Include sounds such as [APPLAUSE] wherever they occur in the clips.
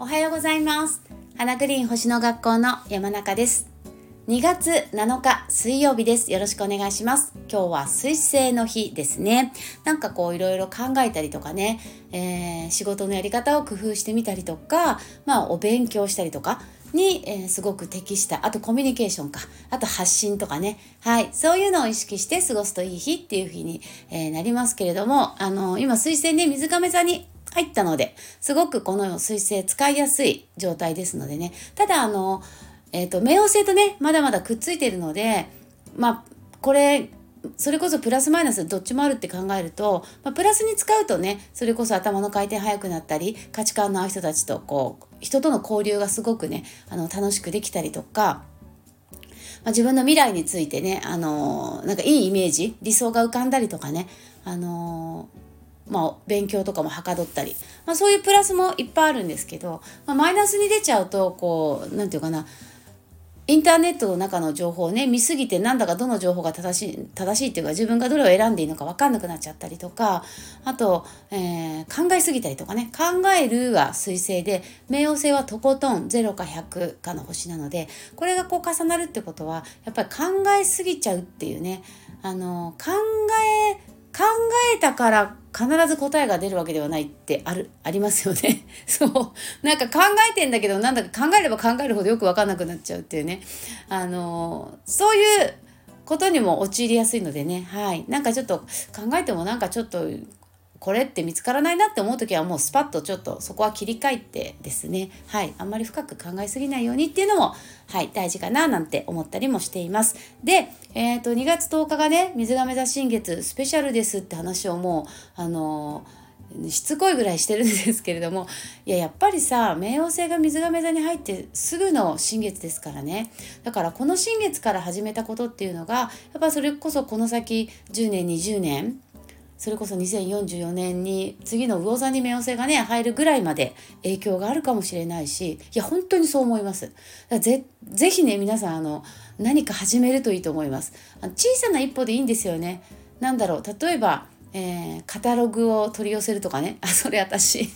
おはようございます。花グリーン星の学校の山中です。2月7日水曜日です。よろしくお願いします。今日は水星の日ですね。なんかこういろいろ考えたりとかね、えー、仕事のやり方を工夫してみたりとかまあお勉強したりとかに、えー、すごく適したあとコミュニケーションか。あと発信とかね。はい。そういうのを意識して過ごすといい日っていう日に、えー、なりますけれどもあの今水星ね水亀座に入ったので、すごくこの水星使いやすい状態ですのでね。ただ、あの、えっ、ー、と、冥王星とね、まだまだくっついてるので、まあ、これ、それこそプラスマイナスどっちもあるって考えると、まあ、プラスに使うとねそれこそ頭の回転速くなったり価値観の合う人たちとこう人との交流がすごくねあの楽しくできたりとか、まあ、自分の未来についてねあのなんかいいイメージ理想が浮かんだりとかねあのまあ、勉強とかもはかどったり、まあ、そういうプラスもいっぱいあるんですけど、まあ、マイナスに出ちゃうとこう何て言うかなインターネットの中の情報をね見すぎてなんだかどの情報が正しい正しいっていうか自分がどれを選んでいいのか分かんなくなっちゃったりとかあと、えー、考えすぎたりとかね考えるは彗星で冥王星はとことん0か100かの星なのでこれがこう重なるってことはやっぱり考えすぎちゃうっていうねあの考え考えたから必ず答えが出るわけではないってあるありますよね。[LAUGHS] そう。なんか考えてんだけどなんだか考えれば考えるほどよくわかんなくなっちゃうっていうね。あのそういうことにも陥りやすいのでね。はい。なんかちょっと考えてもなんかちょっとこれって見つからないなって思う時はもうスパッとちょっとそこは切り替えてですね。はい。あんまり深く考えすぎないようにっていうのもはい大事かななんて思ったりもしています。でえっ、ー、と2月10日がね水亀座新月スペシャルですって話をもうあのー、しつこいぐらいしてるんですけれどもいややっぱりさ冥王星が水亀座に入ってすぐの新月ですからね。だからこの新月から始めたことっていうのがやっぱそれこそこの先10年20年それこそ2044年に次の魚座に冥王星がね入るぐらいまで影響があるかもしれないしいや本当にそう思います。ぜぜひね皆さんあの何か始めるといいと思います。小さな一歩でいいんですよね。なんだろう例えば、えー、カタログを取り寄せるとかね。あそれ私。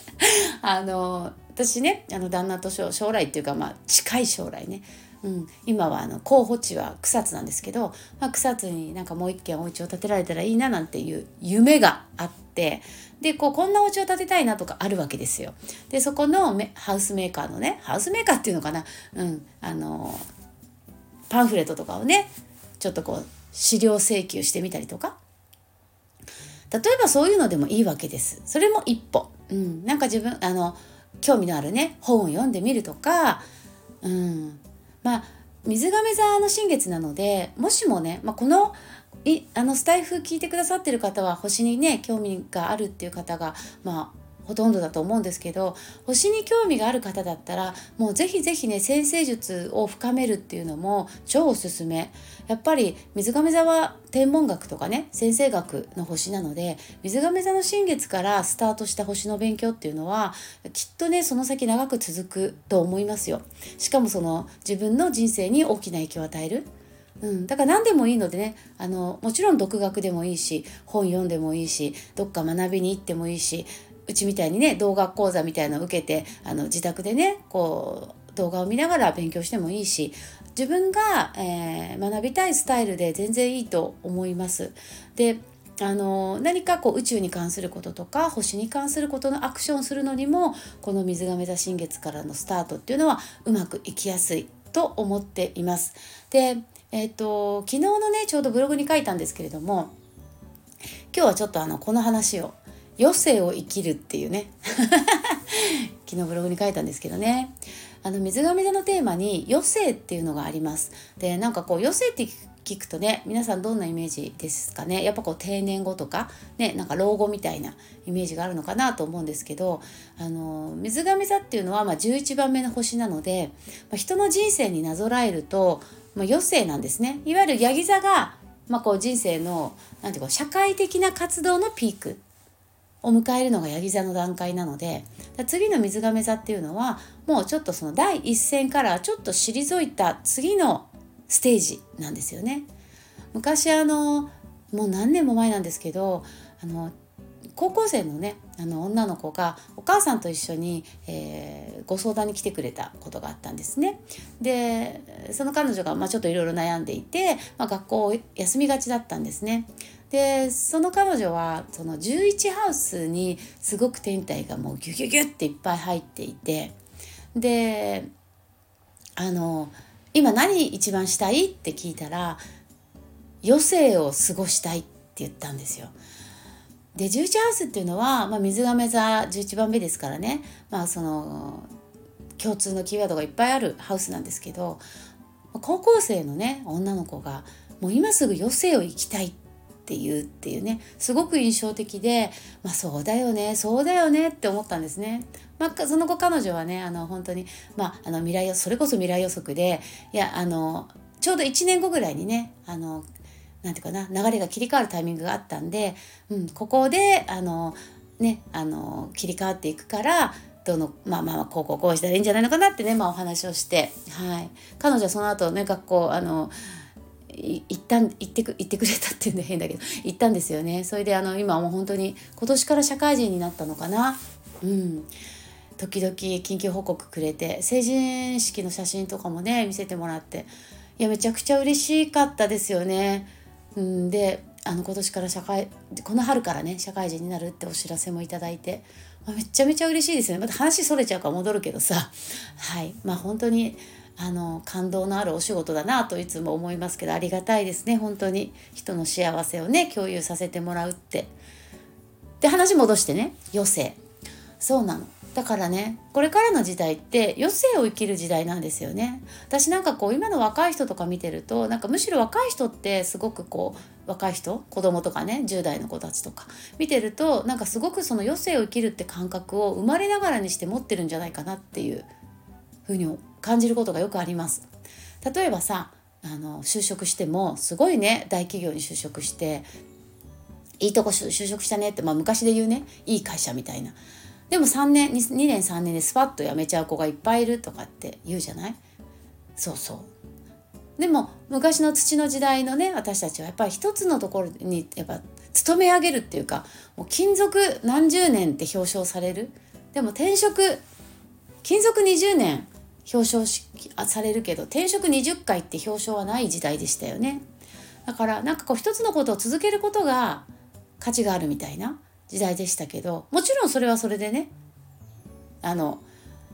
[LAUGHS] あの私ねあの旦那と将来っていうかまあ近い将来ね。うん、今はあの候補地は草津なんですけど、まあ、草津になんかもう一軒お家を建てられたらいいななんていう夢があってでこうこんなお家を建てたいなとかあるわけですよ。でそこのハウスメーカーのねハウスメーカーっていうのかな、うん、あのパンフレットとかをねちょっとこう資料請求してみたりとか。例えばそういうのでもいいわけです。それも一歩、うん、なんか自分あの興味のあるね本を読んでみるとか、うん、まあ水亀座の新月なのでもしもね、まあ、このいあのスタイフ聞いてくださってる方は星にね興味があるっていう方がまあほとんどだと思うんですけど星に興味がある方だったらもうぜひぜひね先生術を深めるっていうのも超おすすめ。やっぱり水亀座は天文学とかね先生学の星なので水亀座の新月からスタートした星の勉強っていうのはきっとねその先長く続くと思いますよ。しかもその自分の人生に大きな影響を与える。うん、だから何でもいいのでねあのもちろん独学でもいいし本読んでもいいしどっか学びに行ってもいいしうちみたいにね動画講座みたいなのを受けてあの自宅でねこう動画を見ながら勉強してもいいし自分が、えー、学びたいスタイルで全然いいと思います。であの何かこう宇宙に関することとか星に関することのアクションするのにもこの水亀座新月からのスタートっていうのはうまくいきやすいと思っています。で、えっ、ー、と昨日のねちょうどブログに書いたんですけれども今日はちょっとあのこの話を余生を生きるっていうね。[LAUGHS] 昨日ブログに書いたんですけどね。あの水亀座のテーマに余生っていうのがあります。でなんかこう余生って聞くとね皆さんどんなイメージですかね？やっぱこう定年後とかねなんか老後みたいなイメージがあるのかなと思うんですけどあの水亀座っていうのはま11番目の星なので、まあ、人の人生になぞらえると、まあ、余生なんですね。いわゆるヤギ座が、まあ、こう人生のなんていうか社会的な活動のピーク。を迎えるのがヤギ座の段階なので次の水亀座っていうのはもうちょっとその第一線からちょっと退いた次のステージなんですよね。昔あのもう何年も前なんですけどあの高校生のねあの女の子がお母さんと一緒に、えー、ご相談に来てくれたことがあったんですね。でその彼女が、まあ、ちょっといろいろ悩んでいて、まあ、学校を休みがちだったんですね。でその彼女はその11ハウスにすごく天体がもうギュギュギュっていっぱい入っていてであの今何一番したい？って聞いたら余生を過ごしたいって言ったんですよ。で11ハウスっていうのは、まあ、水亀座11番目ですからね、まあ、その共通のキーワードがいっぱいあるハウスなんですけど高校生のね女の子がもう今すぐ余生を生きたいっていうっていうねすごく印象的で、まあ、そうだよねそうだよねって思ったんですね。まあ、その後彼女はねあの本当に、まあ、あの未来それこそ未来予測でいやあのちょうど1年後ぐらいにねあのなんていうかな流れが切り替わるタイミングがあったんで、うん、ここであの、ね、あの切り替わっていくからどのまあまあこうこうこうしたらいいんじゃないのかなってね、まあ、お話をして、はい、彼女はその後ね学校あの一旦行ってく行ってくれたっていうんで [LAUGHS] 変だけど行ったんですよね。それであの今もう本当に今年から社会人になったのかな。うん。時々緊急報告くれて成人式の写真とかもね見せてもらって。いやめちゃくちゃ嬉しかったですよね。うんであの今年から社会この春からね社会人になるってお知らせもいただいて、まあ、めちゃめちゃ嬉しいですね。また話それちゃうから戻るけどさ。はい。まあ本当にあの感動のあるお仕事だなといつも思いますけどありがたいですね。本当に。人の幸せをね共有させてもらうって。で話戻してね。余生。そうなの。だからねこれからの時代って余生を生きる時代なんですよね私なんかこう今の若い人とか見てるとなんかむしろ若い人ってすごくこう若い人子供とかね10代の子たちとか見てるとなんかすごくその余生を生きるって感覚を生まれながらにして持ってるんじゃないかなっていうふうに感じることがよくあります。例えばさあの就職してもすごいね大企業に就職していいとこ就職したねって、まあ、昔で言うねいい会社みたいなでも3年 2, 2年3年でスパッと辞めちゃう子がいっぱいいるとかって言うじゃない？そうそう。でも昔の土の時代のね私たちはやっぱり一つのところにやっぱ勤め上げるっていうかもう勤続何十年って表彰される？でも転職勤続20年表彰されるけど転職20回って表彰はない時代でしたよね。だからなんかこう一つのことを続けることが価値があるみたいな。時代でしたけどもちろんそれはそれでねあの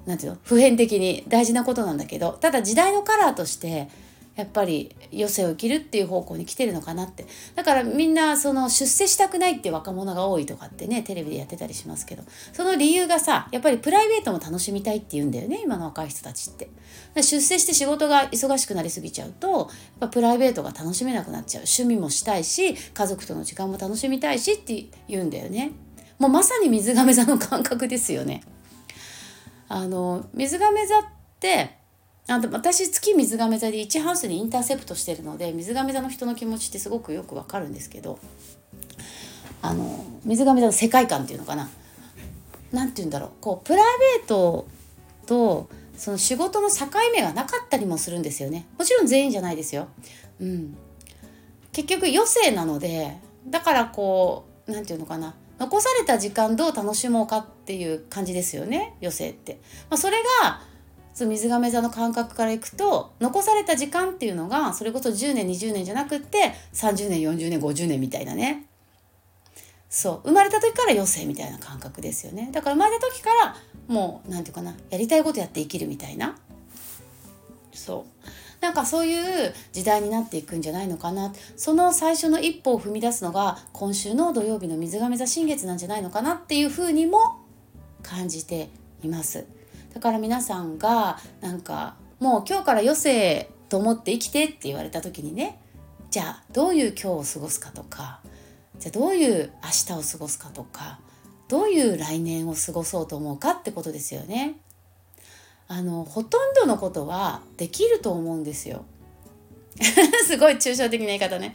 なんていうの普遍的に大事なことなんだけどただ時代のカラーとしてやっぱり余生を生きるっていう方向に来てるのかなって。だからみんなその出世したくないって若者が多いとかってねテレビでやってたりしますけど。その理由がさやっぱりプライベートも楽しみたいって言うんだよね今の若い人たちって。出世して仕事が忙しくなりすぎちゃうとやっぱプライベートが楽しめなくなっちゃう。趣味もしたいし家族との時間も楽しみたいしって言うんだよね。もうまさに水亀座の感覚ですよね。あの水亀座ってあ私月水亀座で1ハウスにインターセプトしてるので水亀座の人の気持ちってすごくよくわかるんですけどあの水亀座の世界観っていうのかな。何て言うんだろう。こうプライベートとその仕事の境目がなかったりもするんですよね。もちろん全員じゃないですよ。うん、結局余生なのでだからこう何て言うのかな。残された時間どう楽しもうかっていう感じですよね余生って。まあ、それがその水亀座の感覚からいくと残された時間っていうのがそれこそ10年20年じゃなくって30年40年50年みたいなね。そう生まれた時から余生みたいな感覚ですよね。だから生まれた時からもう何て言うかなやりたいことやって生きるみたいな。そう。なんかそういう時代になっていくんじゃないのかな。その最初の一歩を踏み出すのが今週の土曜日の水亀座新月なんじゃないのかなっていうふうにも感じています。だから皆さんがなんかもう今日から余生と思って生きてって言われた時にねじゃあどういう今日を過ごすかとかじゃあどういう明日を過ごすかとかどういう来年を過ごそうと思うかってことですよね。あのほとんどのことはできると思うんですよ。[LAUGHS] すごい抽象的な言い方ね。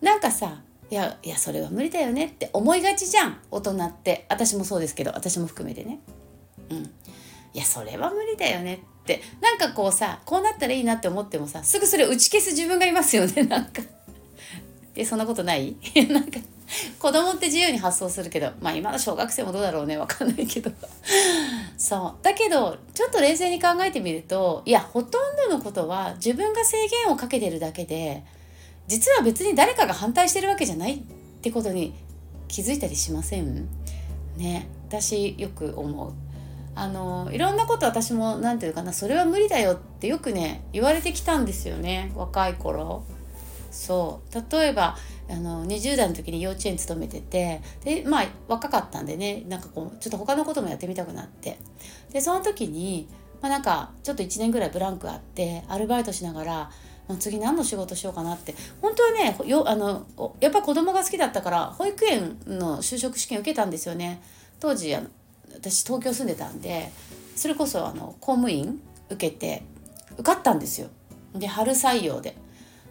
なんかさいやいやそれは無理だよねって思いがちじゃん大人って私もそうですけど私も含めてね。うん、いやそれは無理だよねって。なんかこうさこうなったらいいなって思ってもさすぐそれを打ち消す自分がいますよね [LAUGHS] なんか。えそんなことない？[LAUGHS] なんか子供って自由に発想するけどまあ今の小学生もどうだろうねわかんないけど。[LAUGHS] そう。だけどちょっと冷静に考えてみるといやほとんどのことは自分が制限をかけてるだけで実は別に誰かが反対してるわけじゃないってことに気づいたりしません？ね。私よく思う。あのいろんなこと私も何て言うかなそれは無理だよってよくね言われてきたんですよね若い頃。そう。例えばあの20代の時に幼稚園勤めててでまあ若かったんでねなんかこうちょっと他のこともやってみたくなって。でその時に、まあ、なんかちょっと1年ぐらいブランクあってアルバイトしながら、次何の仕事しようかなって。本当はねよあのやっぱ子供が好きだったから保育園の就職試験受けたんですよね。当時あの私東京住んでたんでそれこそあの公務員受けて受かったんですよで春採用で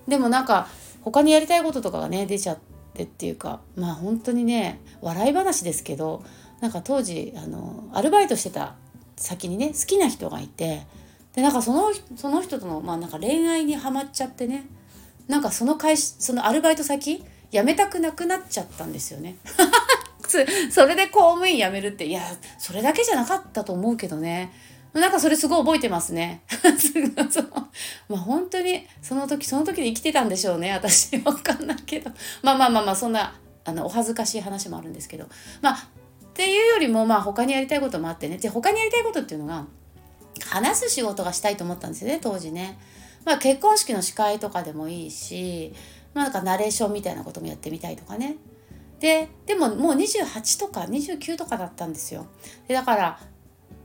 でもなんか他にやりたいこととかがね出ちゃってっていうかまあ本当にね笑い話ですけどなんか当時あのアルバイトしてた先にね好きな人がいてでなんかそのその人との、まあ、なんか恋愛にはまっちゃってねなんかその会そのアルバイト先辞めたくなくなっちゃったんですよね。それで公務員辞めるっていやそれだけじゃなかったと思うけどねなんかそれすごい覚えてますね。[LAUGHS] まあ本当にその時その時で生きてたんでしょうね私わかんないけどまあまあまあまあそんなあのお恥ずかしい話もあるんですけどまあっていうよりもまあ他にやりたいこともあってねで他にやりたいことっていうのが話す仕事がしたいと思ったんですよね当時ね。まあ結婚式の司会とかでもいいしまあなんかナレーションみたいなこともやってみたいとかね。ででももう28とか29とかだったんですよ。でだから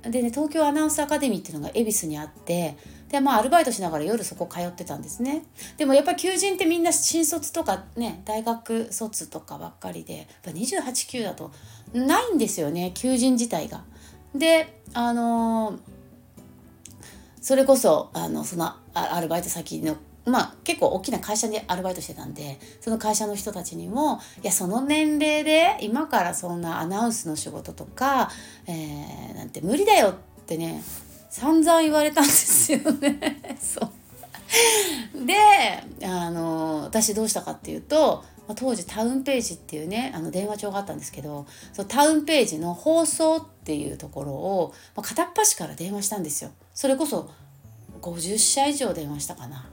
でね東京アナウンスアカデミーっていうのが恵比寿にあってでまあアルバイトしながら夜そこ通ってたんですねでもやっぱ求人ってみんな新卒とかね大学卒とかばっかりでやっぱ289だとないんですよね求人自体が。であのー、それこそあのそのアルバイト先のまあ結構大きな会社でアルバイトしてたんでその会社の人たちにもいやその年齢で今からそんなアナウンスの仕事とか、えー、なんて無理だよってね散々言われたんですよね。[LAUGHS] そうであの私どうしたかっていうと当時タウンページっていうねあの電話帳があったんですけどそのタウンページの放送っていうところをま片っ端から電話したんですよ。それこそ50社以上電話したかな。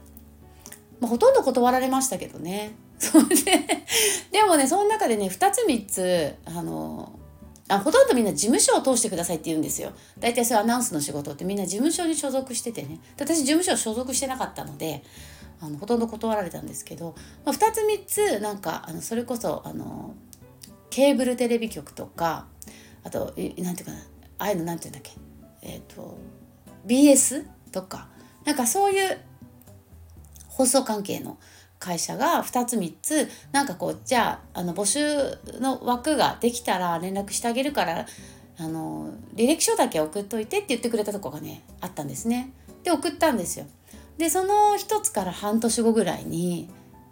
まあ、ほとんど断られましたけどね。[LAUGHS] そででもねその中でね2つ3つあのあほとんどみんな事務所を通してくださいって言うんですよ。大体そういうアナウンスの仕事ってみんな事務所に所属しててね私事務所所属してなかったのであのほとんど断られたんですけど、まあ、2つ3つなんかあのそれこそあのケーブルテレビ局とかあと何て言うかなああいうの何て言うんだっけえっ、ー、と BS とかなんかそういう放送関係の会社が2つ3つなんかこうじゃああの募集の枠ができたら連絡してあげるからあの履歴書だけ送っといてって言ってくれたとこがねあったんですね。で送ったんですよ。でその1つから半年後ぐらいに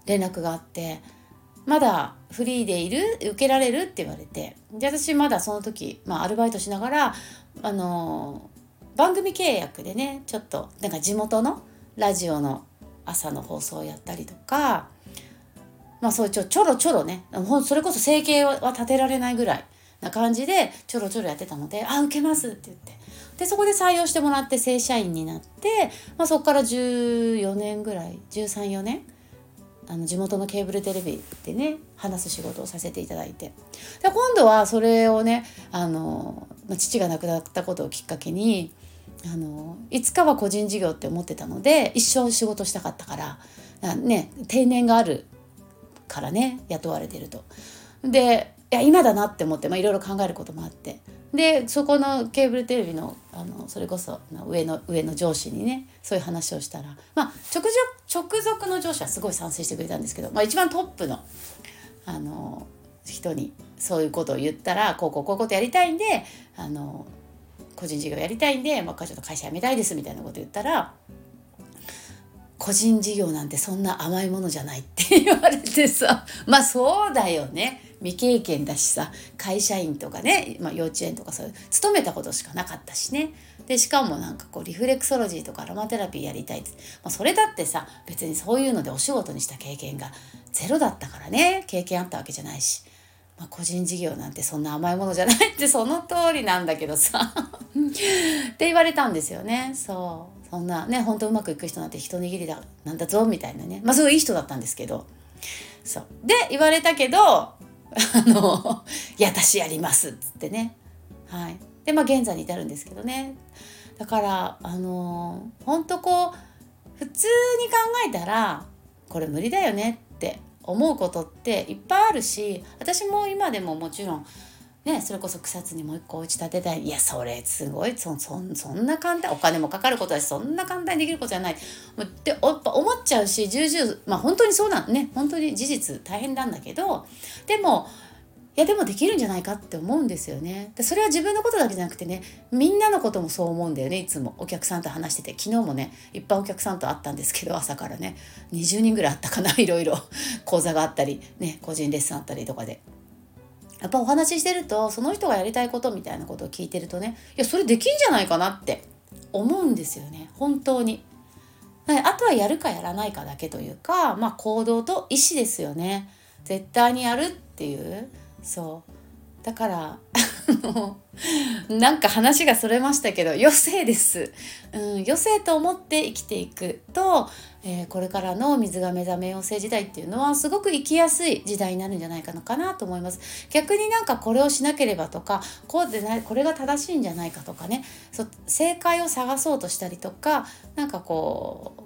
連絡があって「まだフリーでいる？受けられる?」って言われてで私まだその時、まあ、アルバイトしながらあの番組契約でねちょっとなんか地元のラジオの朝の放送をやったりとかまあそうちょちょろちょろねそれこそ生計は立てられないぐらいな感じでちょろちょろやってたので「あ受けます」って言って。でそこで採用してもらって正社員になって、まあ、そこから14年ぐらい134年あの地元のケーブルテレビでね話す仕事をさせていただいて。で今度はそれをねあの父が亡くなったことをきっかけにあのいつかは個人事業って思ってたので一生仕事したかったからね定年があるからね雇われてると。でいや今だなって思っていろいろ考えることもあってでそこのケーブルテレビのあのそれこそ上の上の上司にねそういう話をしたらまあ直直属の上司はすごい賛成してくれたんですけど、まあ、一番トップのあの人にそういうことを言ったらこうこうこういうことやりたいんであの個人事業やりたいんで、まあ、ちょっと会社辞めたいですみたいなこと言ったら個人事業なんてそんな甘いものじゃないって言われてさ [LAUGHS] まあそうだよね。未経験だしさ会社員とかね、まあ、幼稚園とかそういう勤めたことしかなかったしね。でしかもなんかこうリフレクソロジーとかアロマテラピーやりたいって、まあ、それだってさ別にそういうのでお仕事にした経験がゼロだったからね。経験あったわけじゃないし、まあ、個人事業なんてそんな甘いものじゃないってその通りなんだけどさ。って言われたんですよね。そう。そんなねほんとうまくいく人なんて一握りだなんだぞみたいなね。まあすごいいい人だったんですけど。そう。で言われたけどあの「いや私やります」っつってね。はい。でまあ現在に至るんですけどね。だからあのほんとこう普通に考えたらこれ無理だよねって思うことっていっぱいあるし私も今でももちろんね、それこそ草津にもう一個お家建てたい。いやそれすごいそそそんな簡単お金もかかることだしそんな簡単にできることじゃない。ってやっぱ思っちゃうし重々まあ本当にそうなんね本当に事実大変なんだけどでもいやでもできるんじゃないかって思うんですよね。でそれは自分のことだけじゃなくてねみんなのこともそう思うんだよねいつも。お客さんと話してて。昨日もねいっぱいお客さんと会ったんですけど朝からね。20人ぐらいあったかな [LAUGHS] いろいろ。講座があったりね個人レッスンあったりとかで。やっぱお話ししてるとその人がやりたいことみたいなことを聞いてるとねいやそれできんじゃないかなって思うんですよね。本当に。あとはやるかやらないかだけというか、まあ、行動と意思ですよね。絶対にやるっていうそう。だからなんか話がそれましたけど余生です、うん、余生と思って生きていくと、えー、これからの水が目覚め妖精時代っていうのはすごく生きやすい時代になるんじゃないかのかなと思います。逆になんかこれをしなければとかこうでないこれが正しいんじゃないかとかね。そ正解を探そうとしたりとかなんかこう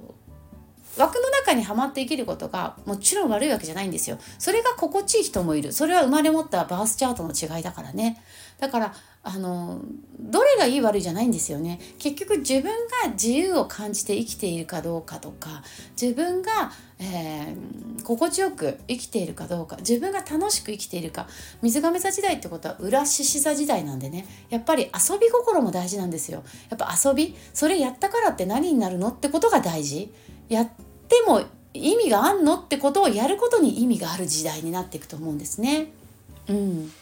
枠の中にはまって生きることがもちろん悪いわけじゃないんですよ。それが心地いい人もいる。それは生まれ持ったバースチャートの違いだからね。だからあのどれがいい悪いじゃないんですよね結局自分が自由を感じて生きているかどうかとか自分が、えー、心地よく生きているかどうか自分が楽しく生きているか水亀座時代ってことは裏獅子座時代なんでねやっぱり遊び心も大事なんですよやっぱ遊びそれやったからって何になるのってことが大事やっても意味があんのってことをやることに意味がある時代になっていくと思うんですね。うん、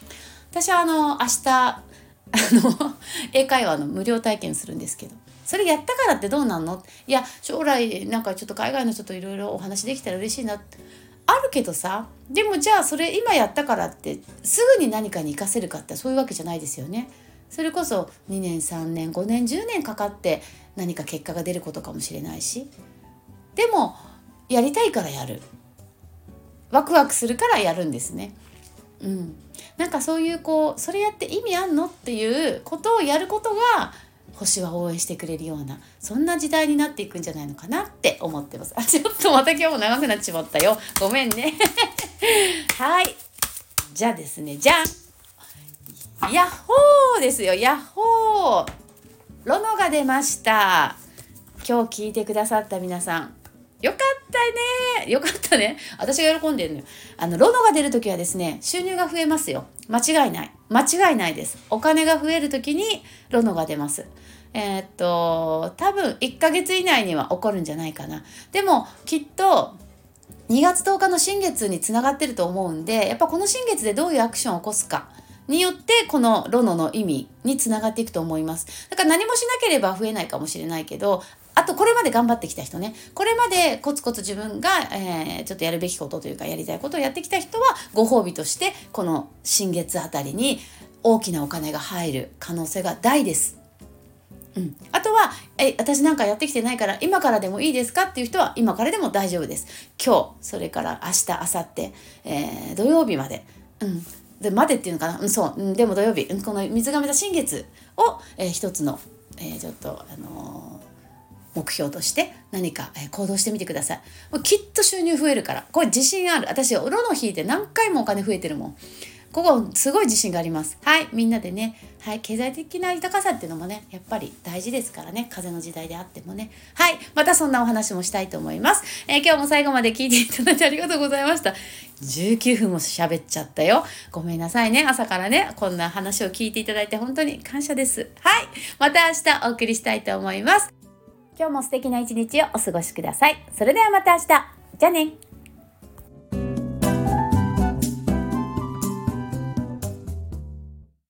私はあの明日あの [LAUGHS] 英会話の無料体験するんですけど。それやったからってどうなんの？いや将来なんかちょっと海外の人といろいろお話できたら嬉しいな。あるけどさでもじゃあそれ今やったからってすぐに何かに活かせるかってそういうわけじゃないですよね。それこそ2年3年5年10年かかって何か結果が出ることかもしれないし。でもやりたいからやる。ワクワクするからやるんですね。うん、なんかそういうこうそれやって意味あんのっていうことをやることが星は応援してくれるようなそんな時代になっていくんじゃないのかなって思ってます。あちょっとまた今日も長くなっちまったよ。ごめんね。[LAUGHS] はい。じゃあですね。じゃん。ヤッホーですよ。ヤッホー。ロノが出ました。今日聞いてくださった皆さん。よかったねよかったね私が喜んでるのよ。あの、ロノが出るときはですね、収入が増えますよ。間違いない。間違いないです。お金が増えるときにロノが出ます。えー、っと、多分1ヶ月以内には起こるんじゃないかな。でも、きっと、2月10日の新月につながってると思うんで、やっぱこの新月でどういうアクションを起こすか。によってこのロノの意味につながっていくと思います。だから何もしなければ増えないかもしれないけどあとこれまで頑張ってきた人ね。これまでコツコツ自分が、えー、ちょっとやるべきことというかやりたいことをやってきた人はご褒美としてこの新月あたりに大きなお金が入る可能性が大です。うん、あとはえ私なんかやってきてないから今からでもいいですかっていう人は今からでも大丈夫です。今日それから明日明後日、えー、土曜日まで、うん、でまでっていうのかな、うん、そう、うん、でも土曜日、うん、この水亀座新月を、えー、一つの、えー、ちょっとあの目標として何か行動してみてください。もうきっと収入増えるから。これ自信ある。私、ロの引いて何回もお金増えてるもん。ここすごい自信があります。はい、みんなでね、はい、経済的な豊かさっていうのもね、やっぱり大事ですからね、風の時代であってもね。はい、またそんなお話もしたいと思います。えー、今日も最後まで聞いていただいてありがとうございました。19分も喋っちゃったよ。ごめんなさいね。朝からね、こんな話を聞いていただいて本当に感謝です。はい、また明日お送りしたいと思います。今日も素敵な一日をお過ごしください。それではまた明日。じゃあね。